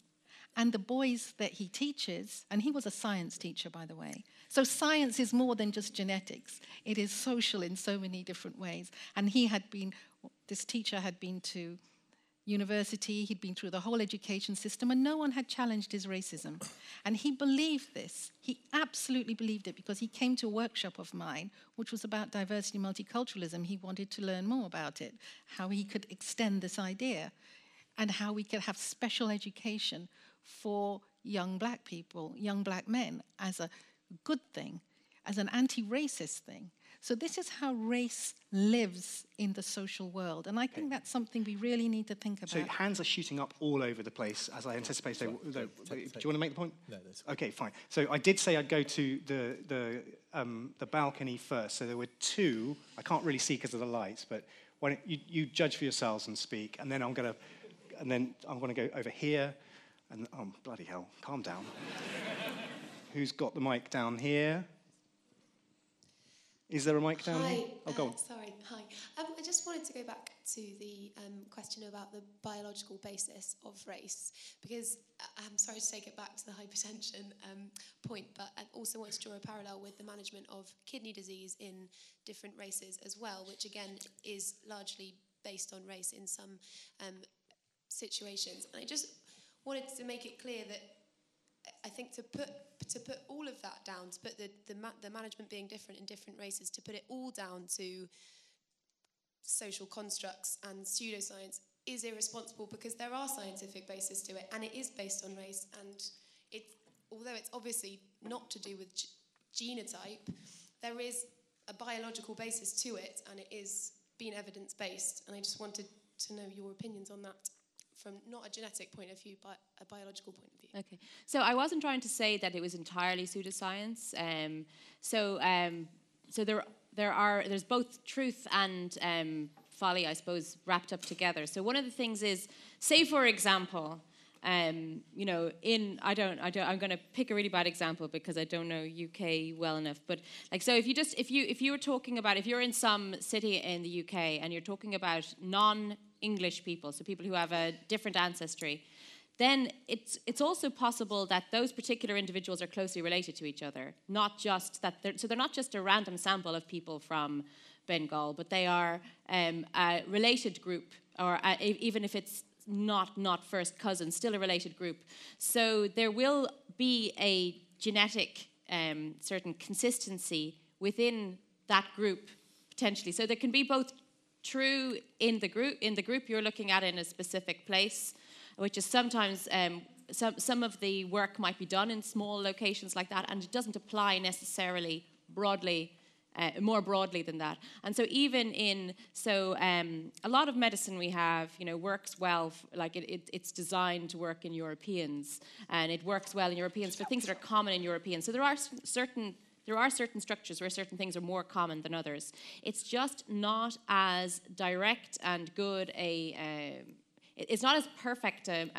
And the boys that he teaches, and he was a science teacher, by the way. So science is more than just genetics, it is social in so many different ways. And he had been, this teacher had been to university, he'd been through the whole education system, and no one had challenged his racism. And he believed this. He absolutely believed it because he came to a workshop of mine, which was about diversity and multiculturalism. He wanted to learn more about it, how he could extend this idea, and how we could have special education for young black people, young black men, as a good thing, as an anti racist thing. So, this is how race lives in the social world. And I think that's something we really need to think about. So, hands are shooting up all over the place, as I anticipate. Sorry, they, sorry, they, do you want to make the point? No, that's Okay, fine. So, I did say I'd go to the, the, um, the balcony first. So, there were two. I can't really see because of the lights, but why don't you, you judge for yourselves and speak, and then I'm going to. And then I'm going to go over here, and oh bloody hell, calm down. Who's got the mic down here? Is there a mic down Hi, here? Oh, go uh, on. Sorry, hi. Um, I just wanted to go back to the um, question about the biological basis of race, because uh, I'm sorry to take it back to the hypertension um, point, but I also want to draw a parallel with the management of kidney disease in different races as well, which again is largely based on race in some um, situations. And I just wanted to make it clear that I think to put to put all of that down, to put the the, ma- the management being different in different races, to put it all down to social constructs and pseudoscience is irresponsible because there are scientific bases to it and it is based on race. And it although it's obviously not to do with genotype there is a biological basis to it and it is being evidence based and I just wanted to know your opinions on that from not a genetic point of view but a biological point of view. Okay. So I wasn't trying to say that it was entirely pseudoscience. Um, so um, so there there are there's both truth and um, folly, I suppose, wrapped up together. So one of the things is, say for example, um, you know, in I don't, I don't, I'm going to pick a really bad example because I don't know UK well enough. But like, so if you just, if you, if you were talking about, if you're in some city in the UK and you're talking about non-English people, so people who have a different ancestry, then it's, it's also possible that those particular individuals are closely related to each other, not just that they're, so they're not just a random sample of people from Bengal, but they are um, a related group, or a, even if it's not not first cousins, still a related group. So there will be a genetic um, certain consistency within that group potentially. So there can be both true in the group in the group you're looking at in a specific place which is sometimes um, some, some of the work might be done in small locations like that, and it doesn't apply necessarily broadly. Uh, more broadly than that, and so even in so um, a lot of medicine we have, you know, works well. F- like it, it, it's designed to work in Europeans, and it works well in Europeans for things that are common in Europeans. So there are certain there are certain structures where certain things are more common than others. It's just not as direct and good a um, it's not as perfect a,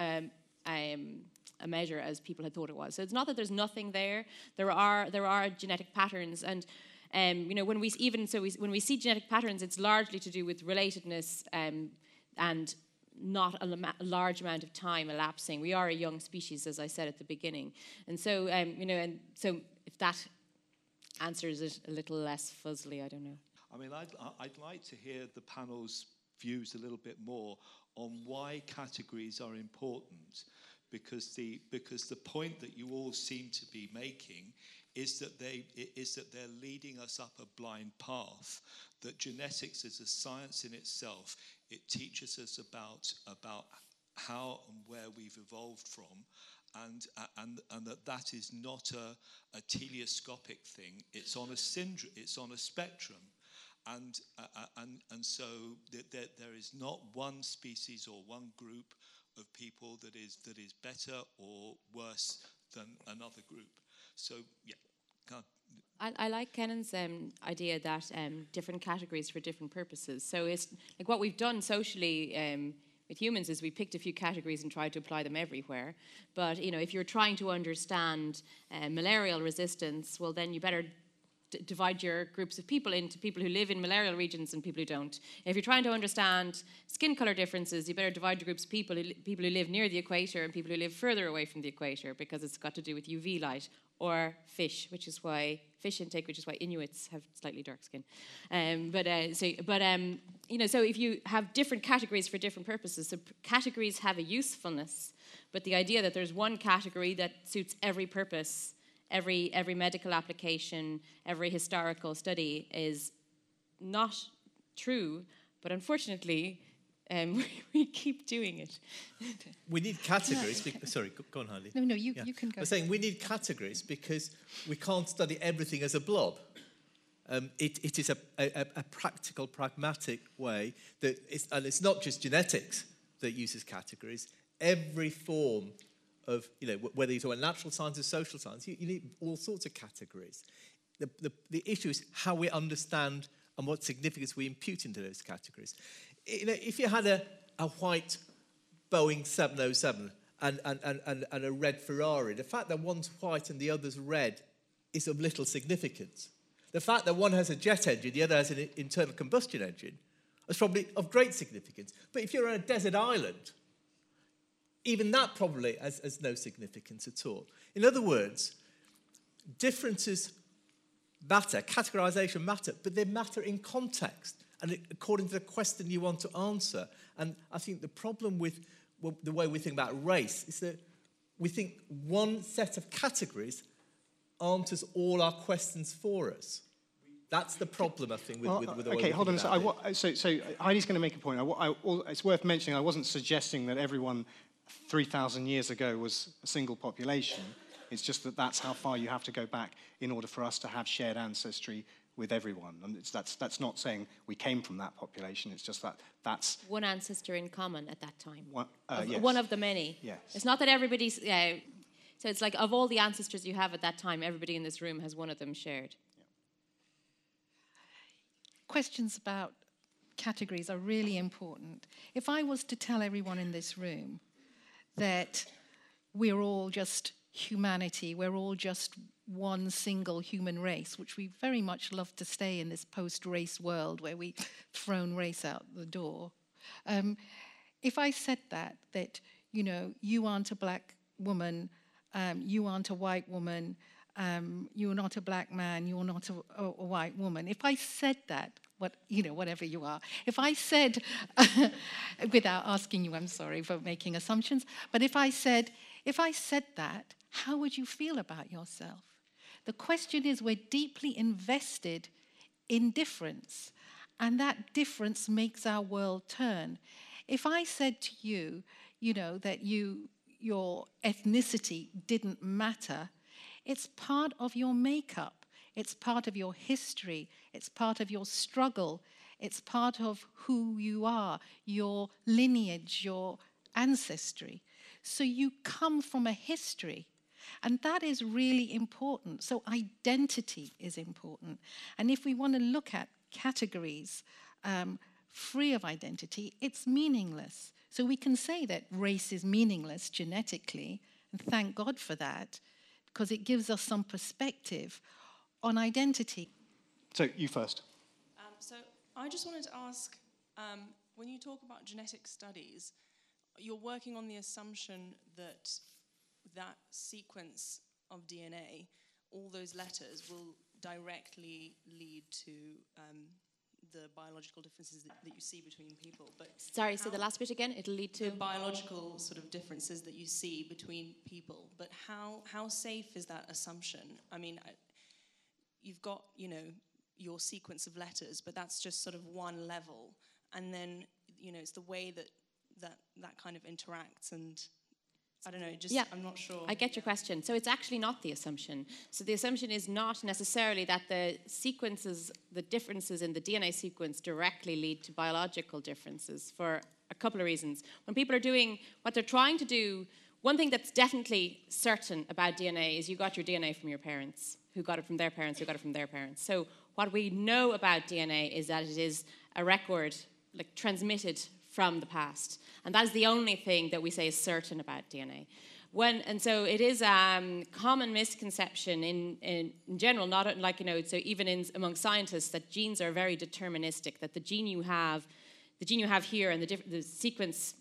um, a measure as people had thought it was. So it's not that there's nothing there. There are there are genetic patterns, and um, you know when we even so we, when we see genetic patterns, it's largely to do with relatedness um, and not a, a, large amount of time elapsing. We are a young species, as I said at the beginning, and so um, you know, and so if that answers it a little less fuzzily, I don't know. I mean, I'd, I'd like to hear the panel's views a little bit more on why categories are important because the because the point that you all seem to be making is that they is that they're leading us up a blind path that genetics is a science in itself. It teaches us about about how and where we've evolved from and and and that that is not a, a telescopic thing. It's on a syndrome it's on a spectrum. And, uh, and, and so th- there, there is not one species or one group of people that is, that is better or worse than another group. So, yeah. I, I, like Kenan's um, idea that um, different categories for different purposes. So it's like what we've done socially um, with humans is we picked a few categories and tried to apply them everywhere. But you know, if you're trying to understand uh, malarial resistance, well, then you better divide your groups of people into people who live in malarial regions and people who don't. If you're trying to understand skin color differences, you better divide your groups of people, people who live near the equator and people who live further away from the equator because it's got to do with UV light or fish, which is why fish intake, which is why Inuits have slightly dark skin. Um, but uh, so, but um, you know, so if you have different categories for different purposes, so categories have a usefulness, but the idea that there's one category that suits every purpose every, every medical application, every historical study is not true, but unfortunately, um, [LAUGHS] we keep doing it. we need categories. Be- sorry, go, go, on, Harley. No, no, you, yeah. you can go. I'm saying we need categories because we can't study everything as a blob. Um, it, it is a, a, a, practical, pragmatic way that, and it's not just genetics that uses categories. Every form of, you know, whether you're talking natural science or social science, you, you need all sorts of categories. The, the, the issue is how we understand and what significance we impute into those categories. You know, if you had a, a white Boeing 707 and, and, and, and a red Ferrari, the fact that one's white and the other's red is of little significance. The fact that one has a jet engine, the other has an internal combustion engine, is probably of great significance. But if you're on a desert island even that probably has, has no significance at all. In other words, differences matter, categorization matter, but they matter in context. And according to the question you want to answer. And I think the problem with well, the way we think about race is that we think one set of categories answers all our questions for us. That's the problem, I think, with, well, with, with the okay, hold on. So, I, so, so uh, Heidi's going to make a point. I, I, it's worth mentioning I wasn't suggesting that everyone 3,000 years ago was a single population. It's just that that's how far you have to go back in order for us to have shared ancestry with everyone. And that's, that's not saying we came from that population. It's just that that's... One ancestor in common at that time. One, uh, of, yes. one of the many. Yes. It's not that everybody's... Uh, so it's like of all the ancestors you have at that time, everybody in this room has one of them shared questions about categories are really important. If I was to tell everyone in this room that we're all just humanity, we're all just one single human race, which we very much love to stay in this post race world where we've thrown race out the door. Um, if I said that, that, you know, you aren't a black woman, um, you aren't a white woman, um, you're not a black man, you're not a, a, a, white woman. If I said that, what you know, whatever you are, if I said, [LAUGHS] without asking you, I'm sorry for making assumptions, but if I said, if I said that, how would you feel about yourself? The question is, we're deeply invested in difference, and that difference makes our world turn. If I said to you, you know, that you your ethnicity didn't matter it's part of your makeup, it's part of your history, it's part of your struggle, it's part of who you are, your lineage, your ancestry. So you come from a history. And that is really important. So, identity is important. And if we want to look at categories um, free of identity, it's meaningless. So, we can say that race is meaningless genetically, and thank God for that because it gives us some perspective on identity. So, you first. Um, so, I just wanted to ask um, when you talk about genetic studies, you're working on the assumption that that sequence of DNA, all those letters, will directly lead to um, the biological differences that, that, you see between people. But sorry, say the last bit again. It'll lead to the biological sort of differences that you see between people. But how how safe is that assumption? I mean, I, you've got you know your sequence of letters, but that's just sort of one level, and then you know it's the way that that that kind of interacts and I don't know, just yeah. I'm not sure. I get your question. So it's actually not the assumption. So the assumption is not necessarily that the sequences, the differences in the DNA sequence directly lead to biological differences for a couple of reasons. When people are doing what they're trying to do, one thing that's definitely certain about DNA is you got your DNA from your parents, who got it from their parents, who got it from their parents. So what we know about DNA is that it is a record like transmitted from the past. And that is the only thing that we say is certain about DNA. When, and so it is a um, common misconception in, in, in, general, not like, you know, so even in, among scientists, that genes are very deterministic, that the gene you have, the gene you have here and the, the sequence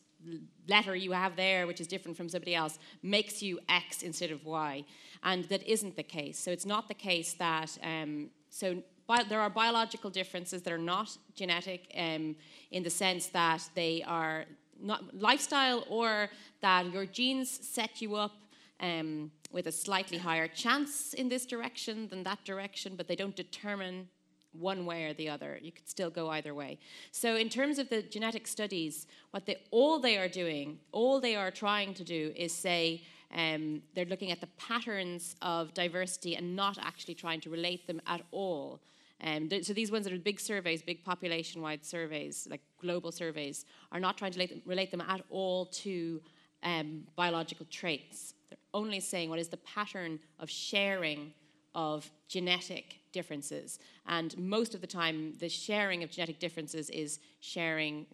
letter you have there, which is different from somebody else, makes you X instead of Y. And that isn't the case. So it's not the case that, um, so Bi- there are biological differences that are not genetic um, in the sense that they are not lifestyle or that your genes set you up um, with a slightly higher chance in this direction than that direction, but they don't determine one way or the other. You could still go either way. So, in terms of the genetic studies, what they all they are doing, all they are trying to do is say um, they're looking at the patterns of diversity and not actually trying to relate them at all um, th- so these ones that are big surveys, big population-wide surveys, like global surveys, are not trying to relate them, relate them at all to um, biological traits. They're only saying what is the pattern of sharing of genetic differences. And most of the time, the sharing of genetic differences is sharing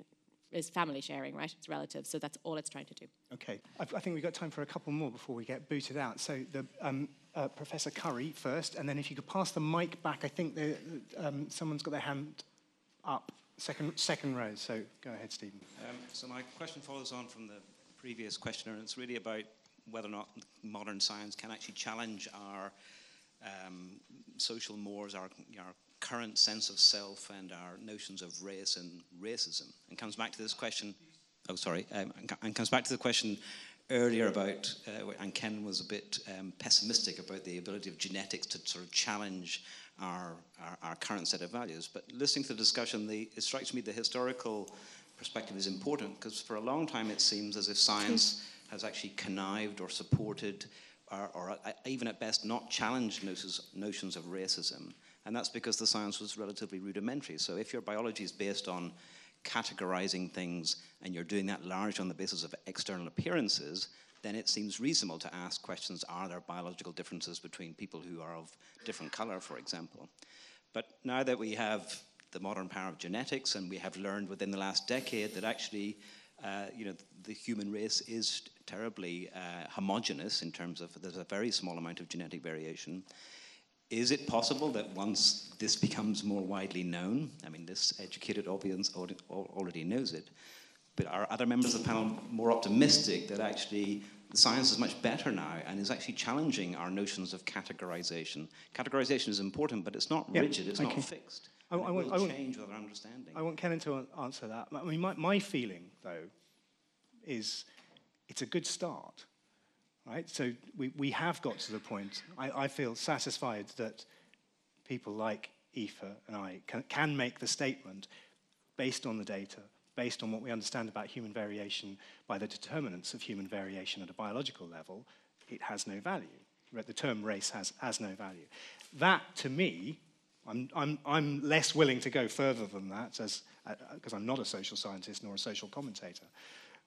is family sharing, right? It's relative, so that's all it's trying to do. Okay, I, I think we've got time for a couple more before we get booted out. So the um, uh, Professor Curry first, and then if you could pass the mic back, I think um, someone's got their hand up, second, second row. So go ahead, Stephen. Um, so my question follows on from the previous questioner, and it's really about whether or not modern science can actually challenge our um, social mores, our, our current sense of self and our notions of race and racism. And comes back to this question. Oh, sorry. Um, and comes back to the question earlier about, uh, and Ken was a bit um, pessimistic about the ability of genetics to sort of challenge our, our, our, current set of values. But listening to the discussion, the, it strikes me the historical perspective is important because for a long time it seems as if science has actually connived or supported or, or uh, even at best not challenged notions, notions of racism. And that's because the science was relatively rudimentary. So if your biology is based on categorizing things and you're doing that largely on the basis of external appearances, then it seems reasonable to ask questions are there biological differences between people who are of different color, for example? But now that we have the modern power of genetics and we have learned within the last decade that actually uh, you know, the human race is terribly uh, homogenous in terms of there's a very small amount of genetic variation. Is it possible that once this becomes more widely known, I mean, this educated audience already knows it, but are other members of the panel more optimistic that actually the science is much better now and is actually challenging our notions of categorization? Categorization is important, but it's not rigid, it's okay. not fixed. I, I, want, I, want, change with our understanding. I want Kenan to answer that. I mean, my, my feeling, though, is it's a good start right? So we, we have got to the point, I, I feel satisfied that people like Aoife and I can, can make the statement based on the data, based on what we understand about human variation by the determinants of human variation at a biological level, it has no value. The term race has, has no value. That, to me, I'm, I'm, I'm less willing to go further than that because uh, uh I'm not a social scientist nor a social commentator.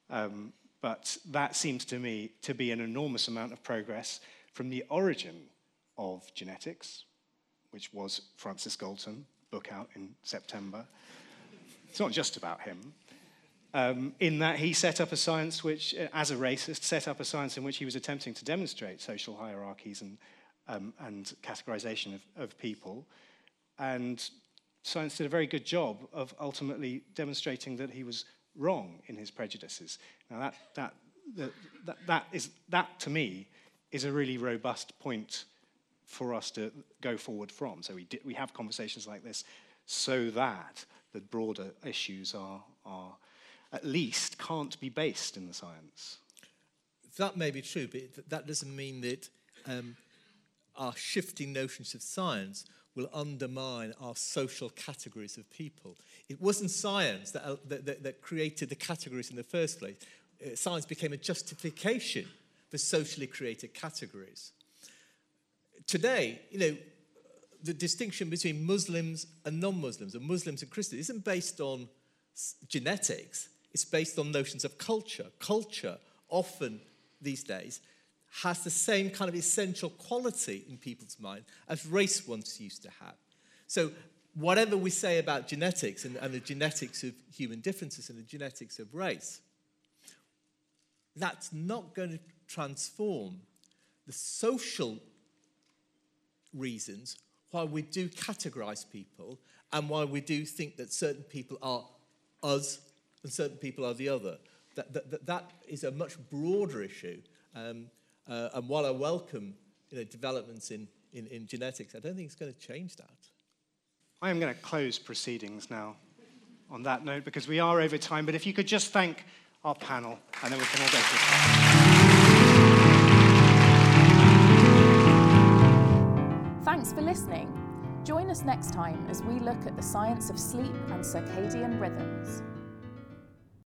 Um, but that seems to me to be an enormous amount of progress from the origin of genetics, which was Francis Galton, book out in September. It's not just about him. Um, in that he set up a science which, uh, as a racist, set up a science in which he was attempting to demonstrate social hierarchies and, um, and categorization of, of people. And science did a very good job of ultimately demonstrating that he was wrong in his prejudices. Now, that, that, that, that, is, that to me is a really robust point for us to go forward from. So we, di- we have conversations like this so that the broader issues are, are at least can't be based in the science. That may be true, but that doesn't mean that um, our shifting notions of science will undermine our social categories of people. It wasn't science that, uh, that, that, that created the categories in the first place. Uh, science became a justification for socially created categories. Today, you know, the distinction between Muslims and non-Muslims, and Muslims and Christians, isn't based on genetics. It's based on notions of culture. Culture, often these days, has the same kind of essential quality in people's mind as race once used to have. So, whatever we say about genetics and, and the genetics of human differences and the genetics of race, that's not going to transform the social reasons why we do categorize people and why we do think that certain people are us and certain people are the other. That, that, that is a much broader issue. Um, uh, and while I welcome you know, developments in, in, in genetics, I don't think it's going to change that. I am going to close proceedings now on that note because we are over time. But if you could just thank our panel, and then we can all go to Thanks for listening. Join us next time as we look at the science of sleep and circadian rhythms.